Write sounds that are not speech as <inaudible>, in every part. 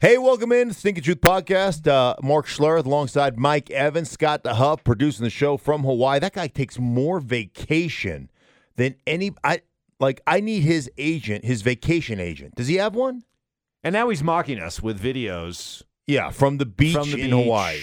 Hey, welcome in to Stinking Truth Podcast. Uh, Mark Schlereth alongside Mike Evans, Scott DeHuff producing the show from Hawaii. That guy takes more vacation than any. I like. I need his agent, his vacation agent. Does he have one? And now he's mocking us with videos Yeah, from the beach from the in Hawaii.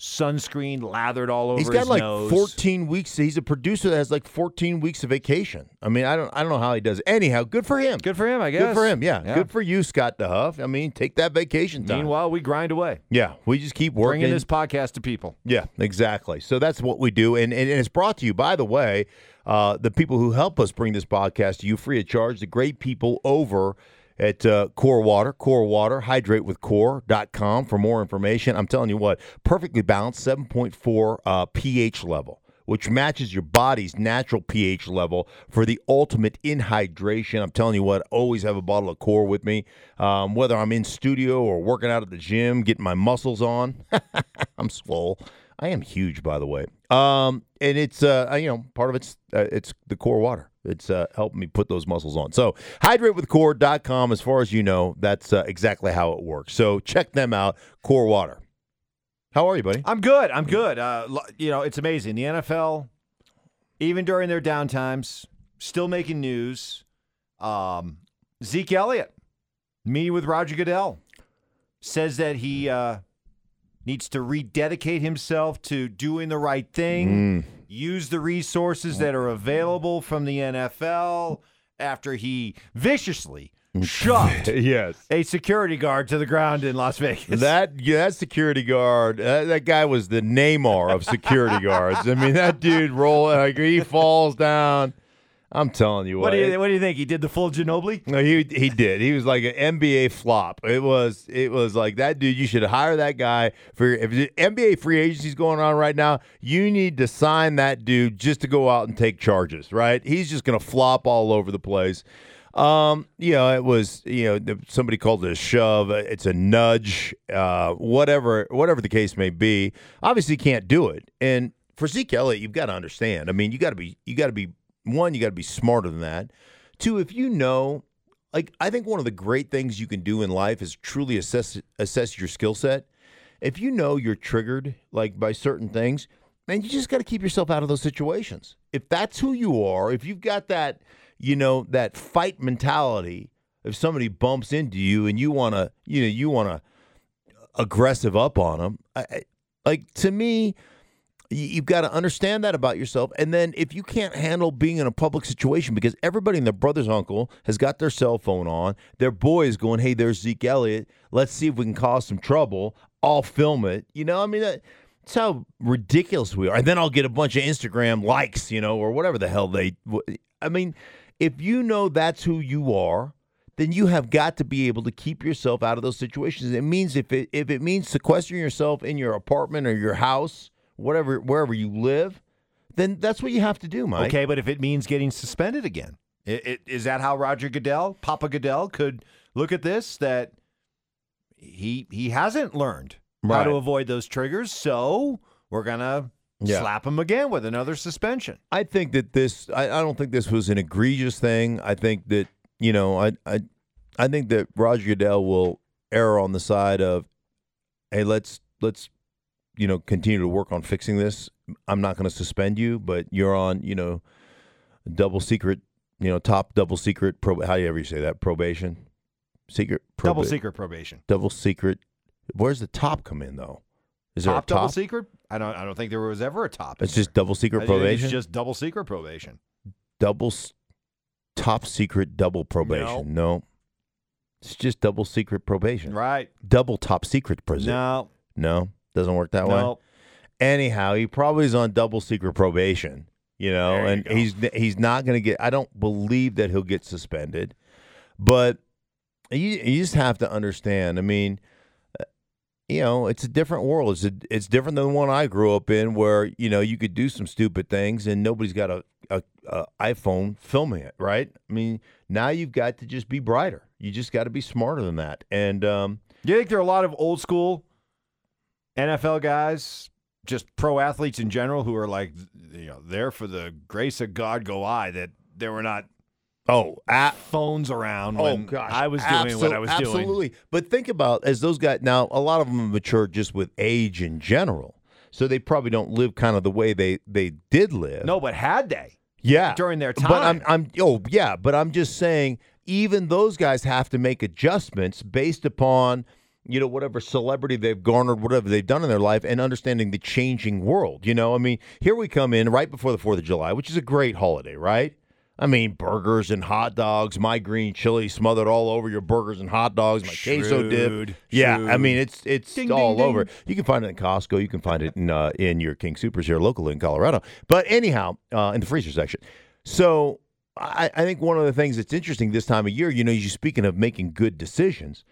Sunscreen lathered all over He's got like nose. 14 weeks. He's a producer that has like 14 weeks of vacation. I mean, I don't, I don't know how he does it. Anyhow, good for him. Good for him, I guess. Good for him. Yeah. Yeah. Good for you, Scott DeHuff. I mean, take that vacation time. Meanwhile, we grind away, yeah, we just keep working. bringing this podcast to people. Yeah, exactly. So that's what we do, and and, and it's brought to you by the way, uh, the people who help us bring this podcast to you free of charge. The great people over at uh, Core Water, Core Water, hydratewithcore.com for more information. I'm telling you what, perfectly balanced, 7.4 uh, pH level. Which matches your body's natural pH level for the ultimate in hydration. I'm telling you what, always have a bottle of Core with me, um, whether I'm in studio or working out at the gym, getting my muscles on. <laughs> I'm swole. I am huge, by the way. Um, and it's uh, you know, part of it's uh, it's the core water. It's uh, helping me put those muscles on. So hydratewithcore.com, as far as you know, that's uh, exactly how it works. So check them out, Core Water. How are you, buddy? I'm good. I'm good. Uh, you know, it's amazing. The NFL, even during their downtimes, still making news. Um, Zeke Elliott, meeting with Roger Goodell, says that he uh, needs to rededicate himself to doing the right thing, use the resources that are available from the NFL after he viciously shoved <laughs> yes. a security guard to the ground in Las Vegas. That yeah, that security guard, uh, that guy was the Neymar of security guards. I mean, that dude roll like he falls down. I'm telling you what. what do you What do you think? He did the full Ginobili? No, he he did. He was like an NBA flop. It was it was like that dude. You should hire that guy for if the NBA free agency's going on right now. You need to sign that dude just to go out and take charges. Right? He's just gonna flop all over the place. Um, you know, it was you know somebody called it a shove. It's a nudge. Uh, whatever whatever the case may be. Obviously, can't do it. And for Zeke Elliott, you've got to understand. I mean, you got to be you got to be one. You got to be smarter than that. Two, if you know like I think one of the great things you can do in life is truly assess assess your skill set. If you know you're triggered like by certain things, man, you just got to keep yourself out of those situations. If that's who you are, if you've got that, you know, that fight mentality, if somebody bumps into you and you want to, you know, you want to aggressive up on them, I, like to me, You've got to understand that about yourself. And then if you can't handle being in a public situation, because everybody and their brother's uncle has got their cell phone on, their boy is going, hey, there's Zeke Elliott. Let's see if we can cause some trouble. I'll film it. You know, I mean, that, that's how ridiculous we are. And then I'll get a bunch of Instagram likes, you know, or whatever the hell they. I mean, if you know that's who you are, then you have got to be able to keep yourself out of those situations. It means if it if it means sequestering yourself in your apartment or your house, whatever wherever you live, then that's what you have to do, Mike. Okay, but if it means getting suspended again, i i is that how Roger Goodell, Papa Goodell, could look at this? That he he hasn't learned how to avoid those triggers, so we're gonna Yeah. slap him again with another suspension. I think that this I, I don't think this was an egregious thing. I think that, you know, I I I think that Roger Goodell will err on the side of hey, let's let's you know, continue to work on fixing this. I'm not going to suspend you, but you're on, you know, double secret, you know, top double secret pro how do you ever say that? Probation. Secret Double secret probation. Double secret. Where's the top come in though? Is there top, a top? double secret? I don't. I don't think there was ever a top. It's just there. double secret probation. It's just double secret probation. double top secret double probation. No. It's just double secret probation. Right? Double top secret prison. No. No. Doesn't work that way. Anyhow, he probably is on double secret probation, you know, There and go. he's he's not going to get I don't believe that he'll get suspended. But you, you just have to understand. I mean, uh, you know, it's a different world. It's a, it's different than the one I grew up in, where you know you could do some stupid things and nobody's got a, a, a iPhone filming it, right? I mean, now you've got to just be brighter. You just got to be smarter than that. And um, you think there are a lot of old school NFL guys, just pro athletes in general, who are like, you know, there for the grace of God go I, that they were not Oh, a- phones around oh when gosh, I was doing what I was doing. absolutely. But think about as those guys now. A lot of them have matured just with age in general, so they probably don't live kind of the way they they did live. No, but had they? yeah, during their time. But I'm. I'm oh yeah, but I'm just saying even those guys have to make adjustments based upon you know whatever celebrity they've garnered, whatever they've done in their life, and understanding the changing world. You know, I mean, here we come in right before the Fourth of July, which is a great holiday, right? I mean, burgers and hot dogs, my green chili smothered all over your burgers and hot dogs, my queso dip. Shrewd, Yeah, I mean, it's it's Ding, all ding, over. ding. You can find it in Costco. You can find it in uh, in your King Supers here locally in Colorado. But anyhow, uh, in the freezer section. So I, I think one of the things that's interesting this time of year, you know, you speaking of making good decisions,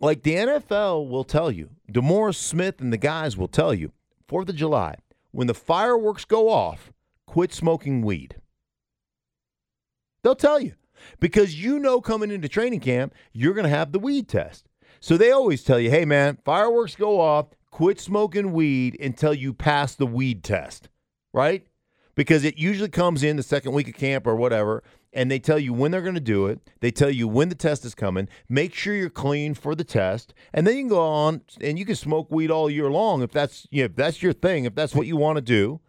like the NFL will tell you, DeMaurice Smith and the guys will tell you, Fourth of July, when the fireworks go off, quit smoking weed. They'll tell you because you know coming into training camp, you're going to have the weed test. So they always tell you, hey, man, fireworks go off, quit smoking weed until you pass the weed test, right? Because it usually comes in the second week of camp or whatever, and they tell you when they're going to do it. They tell you when the test is coming. Make sure you're clean for the test, and then you can go on and you can smoke weed all year long if that's you know, if that's your thing, if that's what you want to do.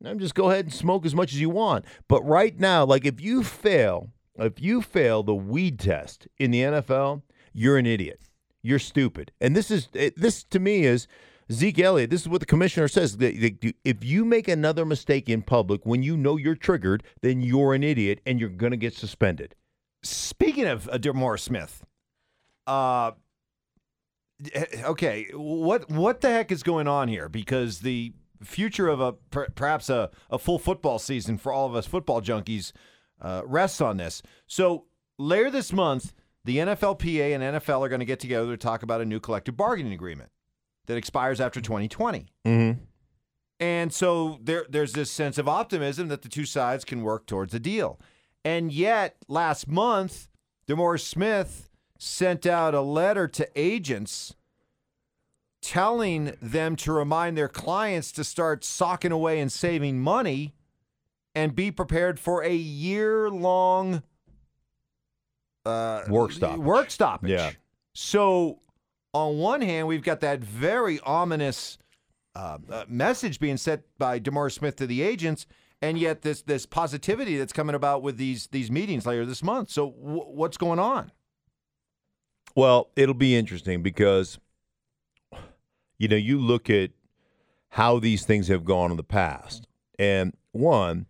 Then just go ahead and smoke as much as you want. But right now, like if you fail, if you fail the weed test in the NFL, you're an idiot. You're stupid. And this is this to me is Zeke Elliott. This is what the commissioner says. If you make another mistake in public when you know you're triggered, then you're an idiot and you're going to get suspended. Speaking of uh, DeMaurice Smith, uh, okay, what what the heck is going on here? Because the future of a perhaps a, a full football season for all of us football junkies uh, rests on this. So later this month, the NFLPA and NFL are going to get together to talk about a new collective bargaining agreement that expires after 2020. Mm-hmm. And so there, there's this sense of optimism that the two sides can work towards a deal. And yet, last month, DeMaurice Smith sent out a letter to agents telling them to remind their clients to start socking away and saving money and be prepared for a year long uh, Work stoppage. Work stoppage. Yeah. So, on one hand, we've got that very ominous uh, uh, message being sent by DeMaurice Smith to the agents, and yet this this positivity that's coming about with these these meetings later this month. So, w- what's going on? Well, it'll be interesting because you know, you look at how these things have gone in the past. And one,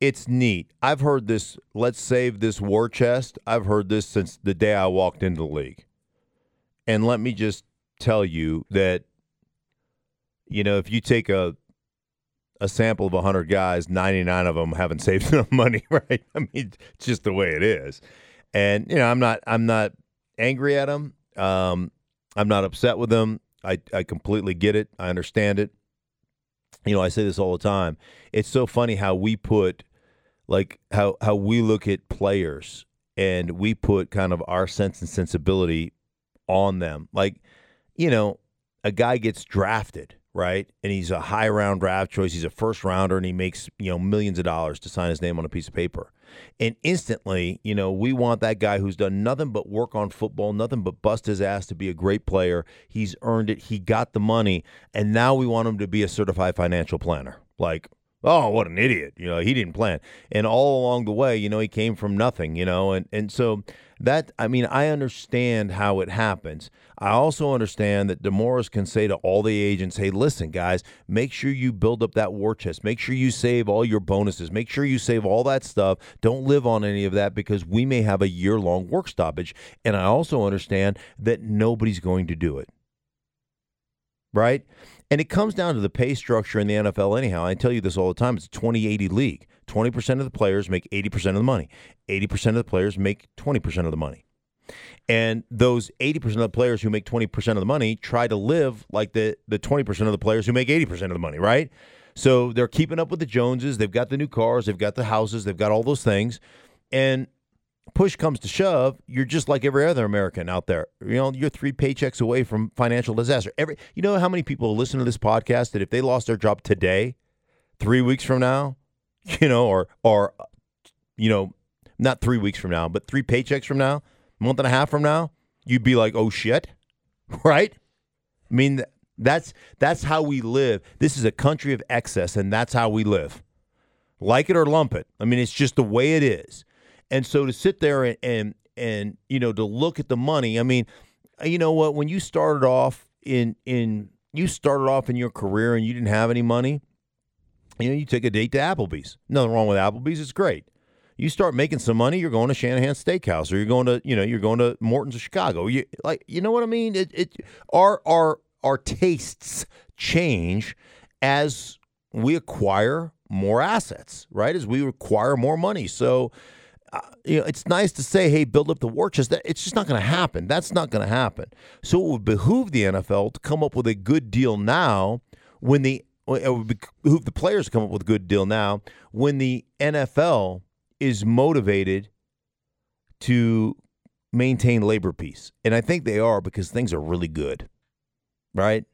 it's neat. I've heard this, let's save this war chest. I've heard this since the day I walked into the league. And let me just tell you that you know, if you take a a sample of 100 guys, 99 of them haven't <laughs> saved enough money, <laughs> right? I mean, it's just the way it is. And you know, I'm not I'm not angry at them. Um, I'm not upset with them. I, I completely get it. I understand it. You know, I say this all the time. It's so funny how we put like how how we look at players and we put kind of our sense and sensibility on them. Like, you know, a guy gets drafted, right? And he's a high round draft choice. He's a first rounder and he makes, you know, millions of dollars to sign his name on a piece of paper. And instantly, you know, we want that guy who's done nothing but work on football, nothing but bust his ass to be a great player. He's earned it. He got the money. And now we want him to be a certified financial planner. Like, oh, what an idiot. You know, he didn't plan. And all along the way, you know, he came from nothing, you know, and, and so that, I mean, I understand how it happens. I also understand that DeMaurice can say to all the agents, hey, listen, guys, make sure you build up that war chest. Make sure you save all your bonuses. Make sure you save all that stuff. Don't live on any of that because we may have a year long work stoppage. And I also understand that nobody's going to do it. Right? And it comes down to the pay structure in the NFL, anyhow. I tell you this all the time it's a 20 80 league. 20% of the players make 80% of the money, 80% of the players make 20% of the money. And those 80% of the players who make 20% of the money try to live like the, the 20% of the players who make 80% of the money, right? So they're keeping up with the Joneses. They've got the new cars, they've got the houses, they've got all those things. And push comes to shove, you're just like every other American out there. You know, you're three paychecks away from financial disaster. Every you know how many people listen to this podcast that if they lost their job today, three weeks from now, <laughs> you know, or or you know, not three weeks from now, but three paychecks from now, month and a half from now, you'd be like, oh shit, <laughs> right? I mean, that's that's how we live. This is a country of excess, and that's how we live. Like it or lump it. I mean, it's just the way it is. And so to sit there and and, and you know to look at the money. I mean, you know what? When you started off in in you started off in your career and you didn't have any money, you know, you take a date to Applebee's. Nothing wrong with Applebee's. It's great. You start making some money, you're going to Shanahan Steakhouse, or you're going to, you know, you're going to Morton's of Chicago. You like, you know what I mean? It, it our our our tastes change as we acquire more assets, right? As we acquire more money. So, uh, you know, it's nice to say, "Hey, build up the war chest." It's just not going to happen. That's not going to happen. So it would behoove the NFL to come up with a good deal now when the it would behoove the players to come up with a good deal now when the NFL is motivated to maintain labor peace. And I think they are because things are really good, right?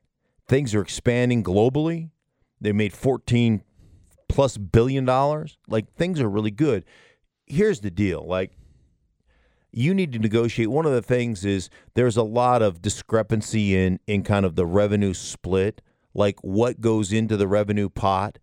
Things are expanding globally. They made 14 plus billion dollars. Like things are really good. Here's the deal like, you need to negotiate. One of the things is there's a lot of discrepancy in in kind of the revenue split, like what goes into the revenue pot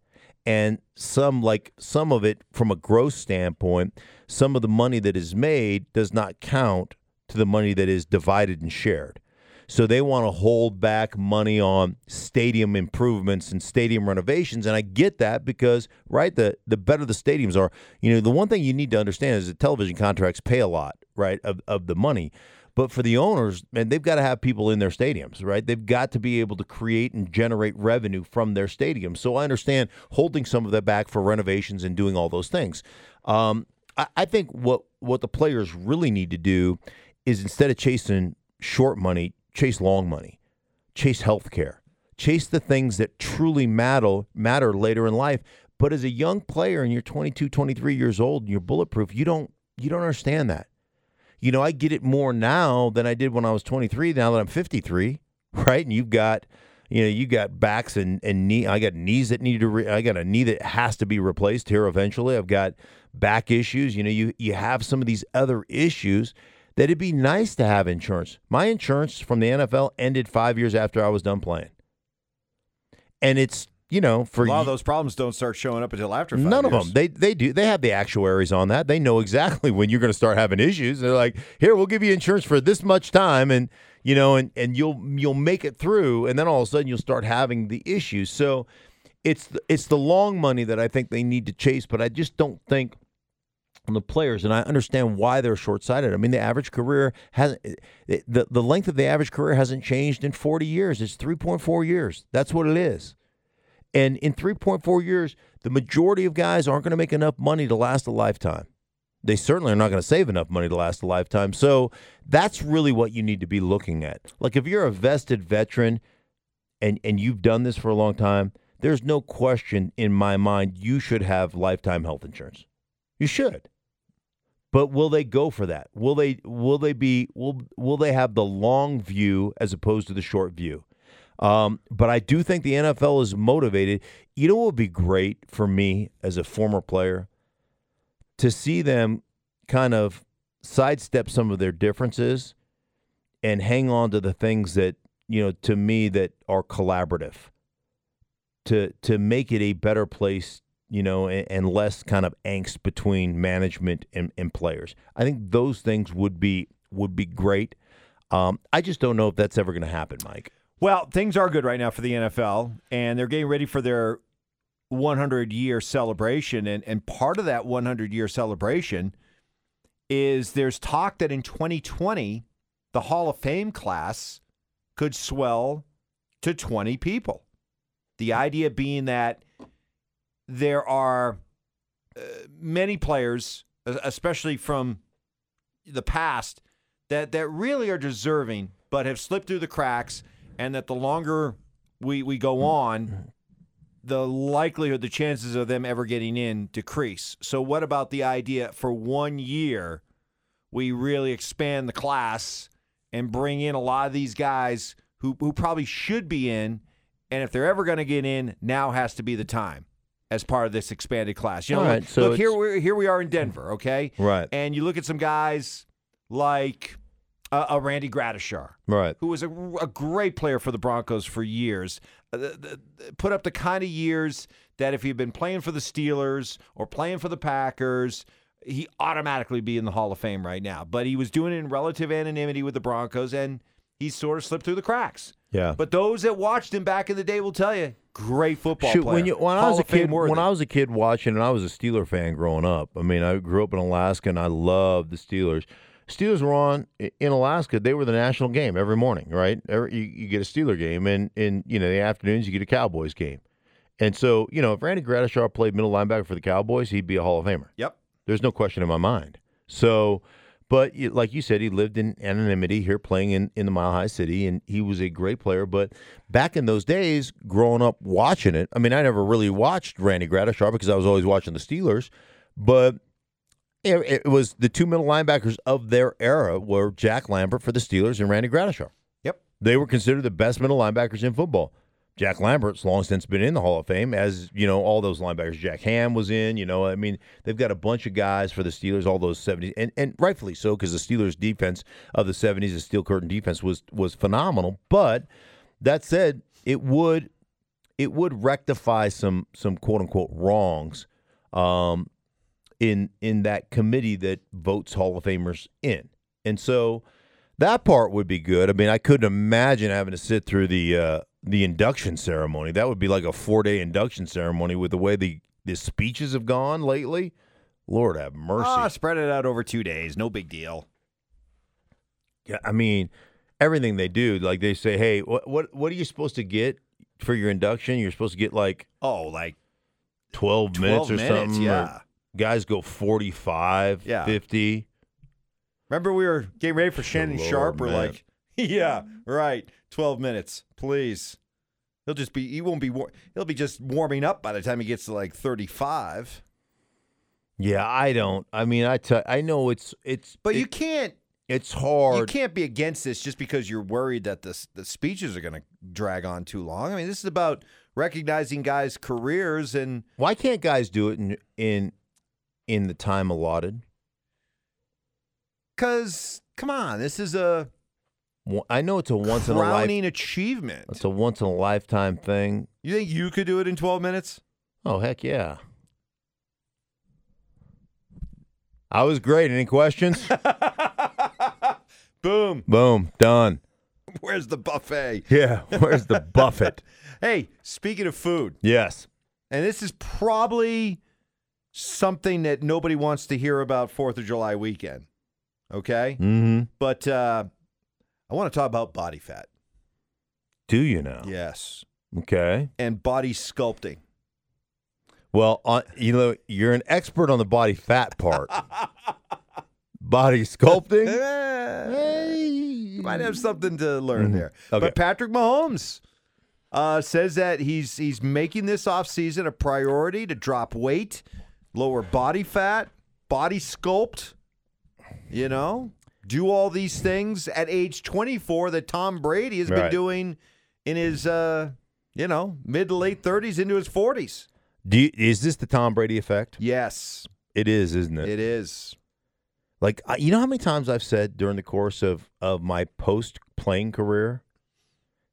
and some like some of it from a gross standpoint some of the money that is made does not count to the money that is divided and shared so they want to hold back money on stadium improvements and stadium renovations and i get that because right the the better the stadiums are you know the one thing you need to understand is that television contracts pay a lot right of, of the money but for the owners, man, they've got to have people in their stadiums, right? They've got to be able to create and generate revenue from their stadiums. So I understand holding some of that back for renovations and doing all those things. Um, I, I think what what the players really need to do is instead of chasing short money, chase long money, chase health care, chase the things that truly matter matter later in life. But as a young player and you're 22, 23 years old and you're bulletproof, you don't you don't understand that you know, I get it more now than I did when I was 23. Now that I'm 53, <laughs> right? And you've got, you know, you got backs and and knee. I got knees that need to. Re- I got a knee that has to be replaced here eventually. I've got back issues. You know, you you have some of these other issues that it'd be nice to have insurance. My insurance from the NFL ended five years after I was done playing, and it's you know, for a lot of those problems don't start showing up until after. none years. of them. They they do. They have the actuaries on that. They know exactly <laughs> when you're going to start having issues. They're like, here, we'll give you insurance for this much time, and you know, and and you'll you'll make it through, and then all of a sudden you'll start having the issues. So it's the, it's the long money that I think they need to chase, but I just don't think the players, and I understand why they're short sighted. I mean, the average career hasn't the the length of the average career hasn't changed in 40 years. It's 3.4 years. That's what it is. And in 3.4 years, the majority of guys aren't going to make enough money to last a lifetime. They certainly are not going to save enough money to last a lifetime. So that's really what you need to be looking at. Like if you're a vested veteran and, and you've done this for a long time, there's no question in my mind you should have lifetime health insurance. You should. But will they go for that? Will they will they be will will they have the long view as opposed to the short view? Um, but I do think the NFL is motivated. You know what would be great for me as a former player? To see them kind of sidestep some of their differences and hang on to the things that, you know, to me that are collaborative. To to make it a better place, you know, and, and less kind of angst between management and, and players. I think those things would be would be great. Um, I just don't know if that's ever going to happen, Mike. Well, things are good right now for the NFL, and they're getting ready for their 100 year celebration. And, and part of that 100 year celebration is there's talk that in 2020, the Hall of Fame class could swell to 20 people. The idea being that there are uh, many players, especially from the past, that, that really are deserving but have slipped through the cracks and that the longer we we go on, the likelihood, the chances of them ever getting in decrease. So, what about the idea for one year we really expand the class and bring in a lot of these guys who who probably should be in, and if they're ever going to get in, now has to be the time. As part of this expanded class. You know, All look, so look here we here we are in Denver, okay? Right. And you look at some guys like uh, a Randy Gradishar, Right. who was a, a great player for the Broncos for years. Uh, the- the- put up the kind of years that if he'd been playing for the Steelers or playing for the Packers, he automatically be in the Hall of Fame right now. But he was doing it in relative anonymity with the Broncos, and he sort of slipped through the cracks. Yeah. But those that watched him back in the day will tell you, great football Shoot, player. when you when I was a kid, when I was a kid watching, and I was a Steeler fan growing up. I mean, I grew up in Alaska, and I loved the Steelers. Steelers were on in Alaska. They were the national game every morning, right? Every, you, you get a Steeler game, and in you know the afternoons you get a Cowboys game. And so, you know, if Randy Gradishar played middle linebacker for the Cowboys, he'd be a Hall of Famer. Yep. There's no question in my mind. So, but like you said, he lived in anonymity here, playing in, in the Mile High City, and he was a great player. But back in those days, growing up watching it, I mean, I never really watched Randy Gradishar because I was always watching the Steelers. But it, it was the two middle linebackers of their era were Jack Lambert for the Steelers and Randy Gradishar. Yep. They were considered the best middle linebackers in football. Jack Lambert's long since been in the Hall of Fame, as you know, all those linebackers. Jack Ham was in. You know, I mean, they've got a bunch of guys for the Steelers, all those seventies, and and rightfully so, because the Steelers' defense of the seventies, the steel curtain defense, was was phenomenal. But that said, it would it would rectify some some quote unquote wrongs um, in in that committee that votes Hall of Famers in, and so that part would be good. I mean, I couldn't imagine having to sit through the uh, the induction ceremony. That would be like a four day induction ceremony with the way the the speeches have gone lately. Lord have mercy. Ah, spread it out over two days. No big deal. Yeah, I mean, everything they do, like they say, hey, what what what are you supposed to get for your induction? You're supposed to get like Oh, like twelve, 12 minutes or minutes, something. or yeah. guys go 45, Yeah. 50. Remember, we were getting ready for Shannon Lord, Sharpe. We're like, <laughs> yeah, right. Twelve minutes, please. He'll just be. He won't be. War- he'll be just warming up by the time he gets to like thirty-five. Yeah, I don't. I mean, I tell, I know it's it's But it- you can't. it's hard. You can't be against this just because you're worried that the the speeches are going to drag on too long. I mean, this is about recognizing guys' careers and Why can't guys do it in in in the time allotted? because come on, this is a I know it's a once in a life. crowning achievement. It's a once in a lifetime thing. You think you could do it in twelve minutes? Oh heck yeah! I was great. Any questions? <laughs> Boom. Boom, done. <laughs> Where's the buffet? Yeah, where's the <laughs> buffet? Hey, speaking of food, Yes. and this is probably something that nobody wants to hear about Fourth of July weekend. Okay, Mm-hmm. but uh, I want to talk about body fat. Do you know? Yes, Okay. and body sculpting. Well, on, you know, you're an expert on the body fat part. <laughs> body sculpting. <laughs> You might have something to learn Mhm. there. Okay. But Patrick Mahomes uh, says that he's he's making this offseason a priority to drop weight, lower body fat, body sculpt, you know, do all these things at age 24 that Tom Brady has been Right. doing in his uh, you know, mid to late 30s into his 40s. Do you, is this the Tom Brady effect? Yes, It is, isn't it? it is. Like you know how many times I've said during the course of of my post playing career,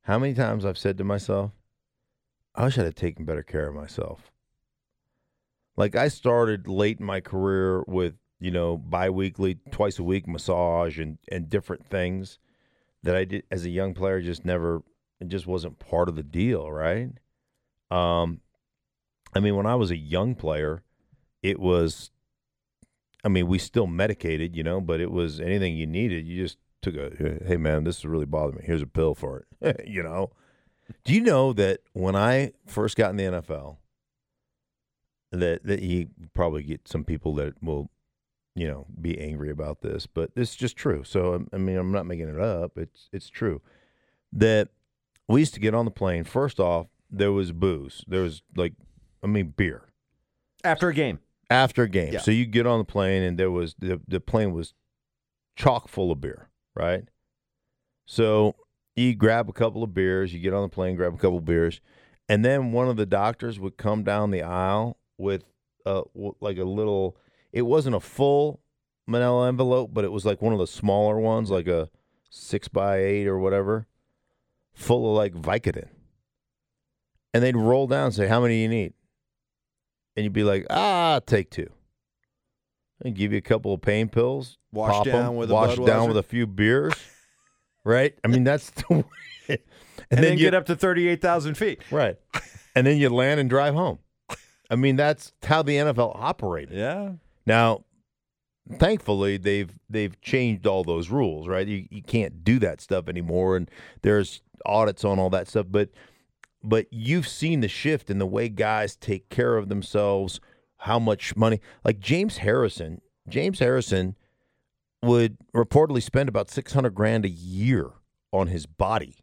how many times I've said to myself, I wish I'd have taken better care of myself. Like I started late in my career with, you know, biweekly, twice a week massage and and different things that I did as a young player just never it just wasn't part of the deal, right? Um I mean when I was a young player, it was I mean, we still medicated, you know, but it was anything you needed. You just took a, hey, man, this is really bothering me. Here's a pill for it, <laughs> you know. Do you know that when I first got in the NFL, that that you probably get some people that will, you know, be angry about this, but it's just true. So um, I mean, I'm not making it up. It's it's true that we used to get on the plane. First off, there was booze. There was like, I mean, beer After a game. after a game. Yeah. So you get on the plane and there was the the plane was chock full of beer, right? So you grab a couple of beers, you get on the plane, grab a couple of beers, and then one of the doctors would come down the aisle with uh like a little. It wasn't a full Manila envelope, but it was like one of the smaller ones, like a six by eight or whatever, full of like Vicodin. And they'd roll down and say, "How many do you need?" And you'd be like, "Ah, take two. And give you a couple of pain pills, Wash down 'em, with a down with a few beers, <laughs> right? I mean, that's the way. <laughs> And, and, then, you get up to thirty-eight thousand feet. right, and then you land and drive home. I mean, that's how the NFL operated. Yeah. Now, thankfully, they've they've changed all those rules, right? You you can't do that stuff anymore, and there's audits on all that stuff. But but you've seen the shift in the way guys take care of themselves, how much money. Like James Harrison, James Harrison would reportedly spend about six hundred grand a year on his body,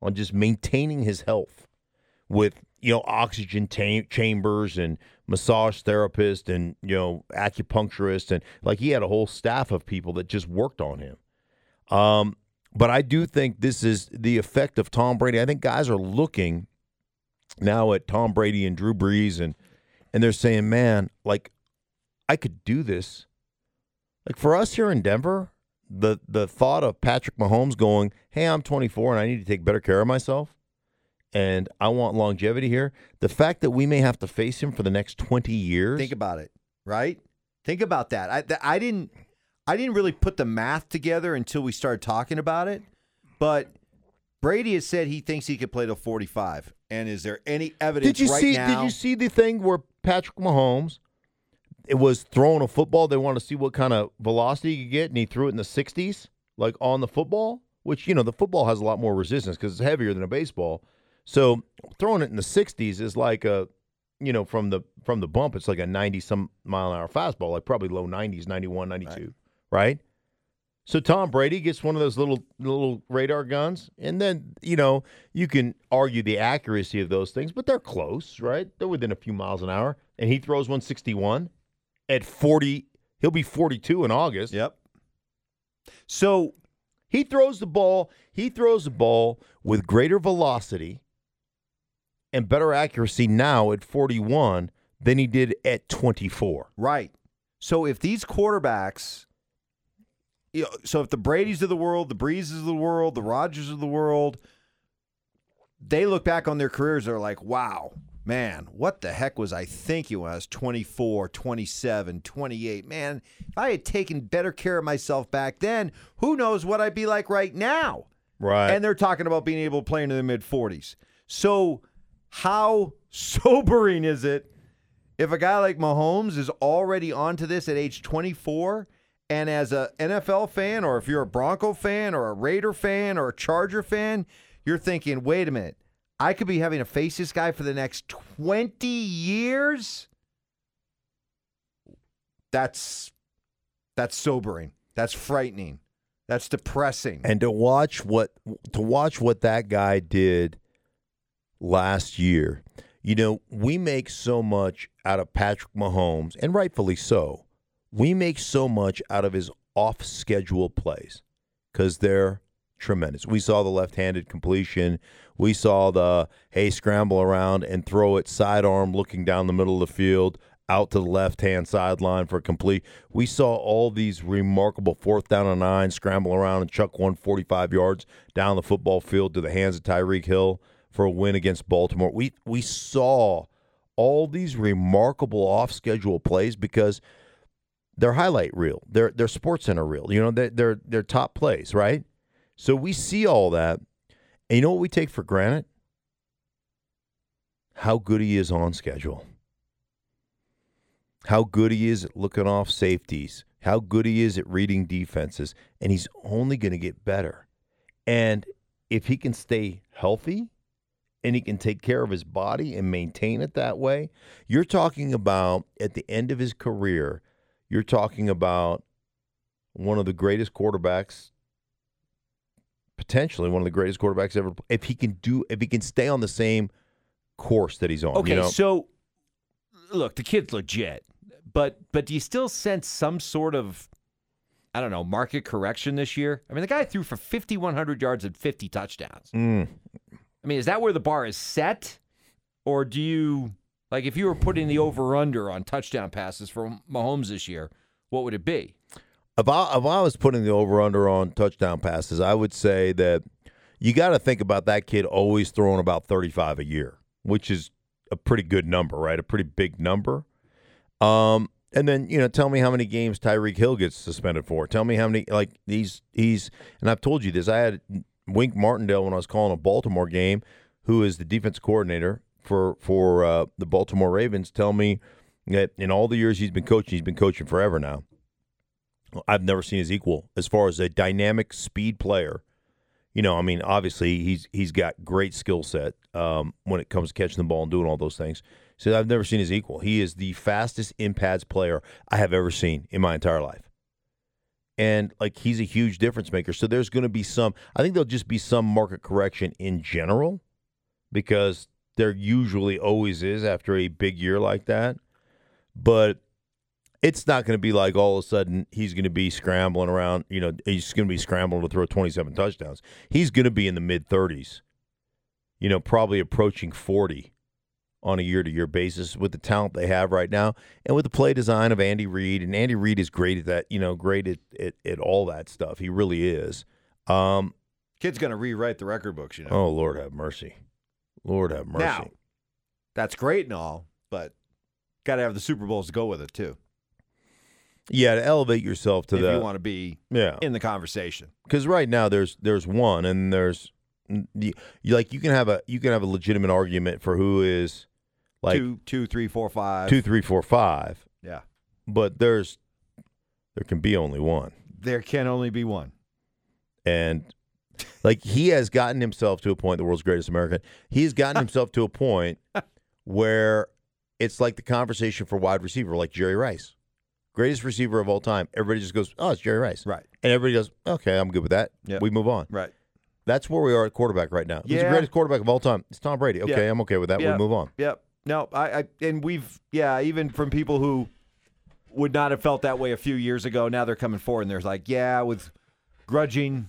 on just maintaining his health with you know oxygen chambers and massage therapist and you know acupuncturist and like he had a whole staff of people that just worked on him. Um but i do think this is the effect of tom brady. I think guys are looking now at tom brady and drew brees and and they're saying man like i could do this. Like for us here in denver the the thought of patrick mahomes going hey i'm 24 and i need to take better care of myself and I want longevity here. The fact that we may have to face him for the next 20 years. Think about it, right? Think about that. I th- I didn't I didn't really put the math together until we started talking about it. But Brady has said he thinks he could play till 45. And is there any evidence did you right see now? did you see the thing where Patrick Mahomes it was throwing a football they wanted to see what kind of velocity he could get and he threw it in the 60s like on the football, which you know the football has a lot more resistance cuz it's heavier than a baseball. So throwing it in the 60s is like a, you know, from the from the bump, it's like a 90 some mile an hour fastball, like probably low 90s, 91, 92, right? So Tom Brady gets one of those little little radar guns, and then you know you can argue the accuracy of those things, but they're close, right? They're within a few miles an hour, and he throws 161 at 40. He'll be 42 in August. Yep. So He throws the ball. He throws the ball with greater velocity and better accuracy now at 41 than he did at 24. Right. So if these quarterbacks, you know, so if the Brady's of the world, the Breezes of the world, the Rodgers of the world, they look back on their careers, they're like, wow, man, what the heck was I thinking when I was 24, 27, 28? Man, if I had taken better care of myself back then, who knows what I'd be like right now? Right. And they're talking about being able to play into the mid 40s. So, how sobering is it if a guy like Mahomes is already onto this at age 24? And as a NFL fan, or if you're a Bronco fan, or a Raider fan, or a Charger fan, you're thinking, wait a minute, I could be having to face this guy for the next 20 years? That's that's sobering. That's frightening. That's depressing. and to watch what to watch what that guy did last year. You know, we make so much out of Patrick Mahomes, and rightfully so. We make so much out of his off-schedule plays because they're tremendous. We saw the left-handed completion. We saw the hey scramble around and throw it sidearm, looking down the middle of the field out to the left-hand sideline for a complete. We saw all these remarkable fourth down and nine scramble around and chuck one 45 yards down the football field to the hands of Tyreek Hill for a win against Baltimore. We we saw all these remarkable off-schedule plays because they're highlight reel. They're they're sports center reel. You know, they're they're, they're top plays, right? So we see all that. And you know what we take for granted? How good he is on schedule. How good he is at looking off safeties. How good he is at reading defenses. And he's only going to get better. And if he can stay healthy and he can take care of his body and maintain it that way, you're talking about at the end of his career, you're talking about one of the greatest quarterbacks potentially one of the greatest quarterbacks ever if he can do if he can stay on the same course that he's on Okay, you know so look, the kid's legit, but but do you still sense some sort of I don't know market correction this year? I mean, the guy threw for fifty one hundred yards and fifty touchdowns. Mm. I mean, is that where the bar is set? Or do you like if you were putting the over under on touchdown passes for Mahomes this year, what would it be? If I if I was putting the over under on touchdown passes, I would say that you got to think about that kid always throwing about 35 a year, which is a pretty good number, right? A pretty big number. Um, and then you know, tell me how many games Tyreek Hill gets suspended for. Tell me how many like he's he's. And I've told you this. I had Wink Martindale when I was calling a Baltimore game, who is the defense coordinator for for uh, the Baltimore Ravens. Tell me that in all the years he's been coaching, he's been coaching forever now. I've never seen his equal as far as a dynamic speed player. You know, I mean, obviously he's he's got great skill set um, when it comes to catching the ball and doing all those things. So I've never seen his equal. He is the fastest in pads player I have ever seen in my entire life. And like he's a huge difference maker. So there's going to be some I think there'll just be some market correction in general because there usually always is after a big year like that. But it's not going to be like all of a sudden he's going to be scrambling around, you know, he's going to be scrambling to throw 27 touchdowns. He's going to be in the mid 30s. You know, probably approaching 40 on a year to year basis with the talent they have right now and with the play design of Andy Reid. And Andy Reid is great at that, you know, great at, at, at all that stuff. He really is. Um, Kid's going to rewrite the record books, you know. Oh, Lord have mercy. Lord have mercy. Now, that's great and all, but got to have the Super Bowls to go with it, too. Yeah, to elevate yourself to if the you want to be yeah in the conversation. because right now there's there's one and there's you, like you can have a you can have a legitimate argument for who is like two, two, three, four, five. two, three, four, five, Yeah, but there's there can be only one, there can only be one. and like he has gotten himself to a point, the world's greatest American. He's gotten <laughs> himself to a point where it's like the conversation for wide receiver, like Jerry Rice, greatest receiver of all time. Everybody just goes, "Oh, it's Jerry Rice," Right, and everybody goes, "Okay, I'm good with that." Yep. We move on. right. That's where we are at quarterback right now. Who's the greatest quarterback of all time? It's Tom Brady. Okay, Yeah. I'm okay with that. Yeah. We move on. Yep. No, I, I and we've yeah, even from people who would not have felt that way a few years ago, now they're coming forward and they're like, yeah, with grudging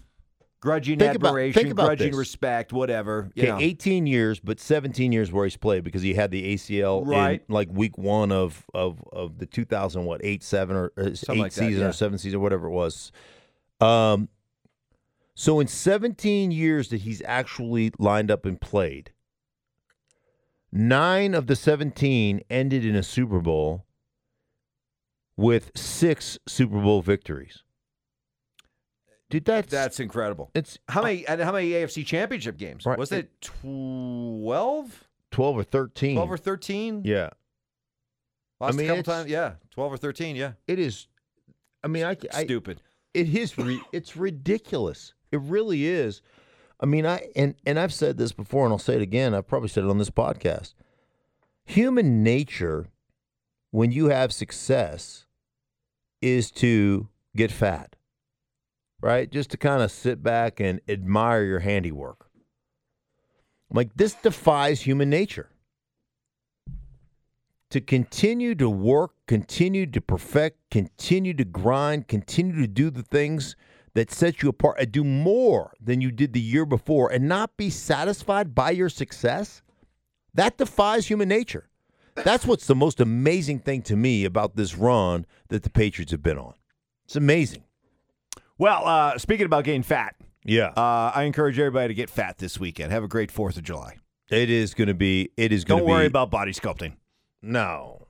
grudging Think about- admiration, think about grudging this. respect, whatever. You Okay, know. 18 years, but 17 years where he's played because he had the ACL Right. in like week one of of of the 2000 what eight seven or uh, eight like that, season yeah. or seven season whatever it was. Um, so in 17 years that he's actually lined up and played, nine of the 17 ended in a Super Bowl with six Super Bowl victories. Dude, that's That's incredible. it's How many and how many AFC championship games? Right. Was it 12? 12 or 13. 12 or 13? yeah. Lost mean, a couple times. Yeah, 12 or 13, yeah. It is. I mean, I, I Stupid. it is. Re, it's ridiculous. It really is. I mean, I and and I've said this before, and I'll say it again. I've probably said it on this podcast. Human nature, when you have success, is to get fat, right? Just to kind of sit back and admire your handiwork. I'm like this defies human nature. To continue to work, continue to perfect, continue to grind, continue to do the things that sets you apart and do more than you did the year before and not be satisfied by your success, that defies human nature. That's what's the most amazing thing to me about this run that the Patriots have been on. It's amazing. Well, uh, speaking about getting fat, Yeah. uh, I encourage everybody to get fat this weekend. Have a great 4th of July. It is going to be it is going Don't to be worry about body sculpting. No,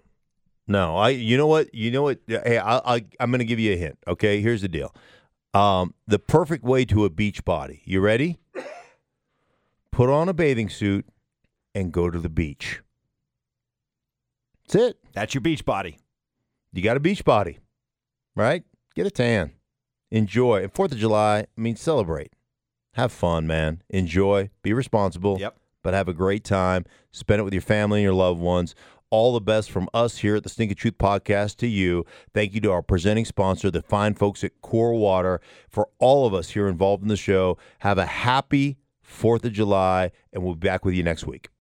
no. I. You know what? You know what? Hey, I, I I'm going to give you a hint. Okay. Here's the deal. Um, the perfect way to a beach body. You ready? Put on a bathing suit and go to the beach. That's it. That's your beach body. You got a beach body, right? Get a tan. Enjoy. And Fourth of July. I mean, celebrate. Have fun, man. Enjoy. Be responsible Yep. but have a great time. Spend it with your family and your loved ones. All the best from us here at the Stink of Truth podcast to you. Thank you to our presenting sponsor, the fine folks at Core Water. For all of us here involved in the show, have a happy 4th of July, and we'll be back with you next week.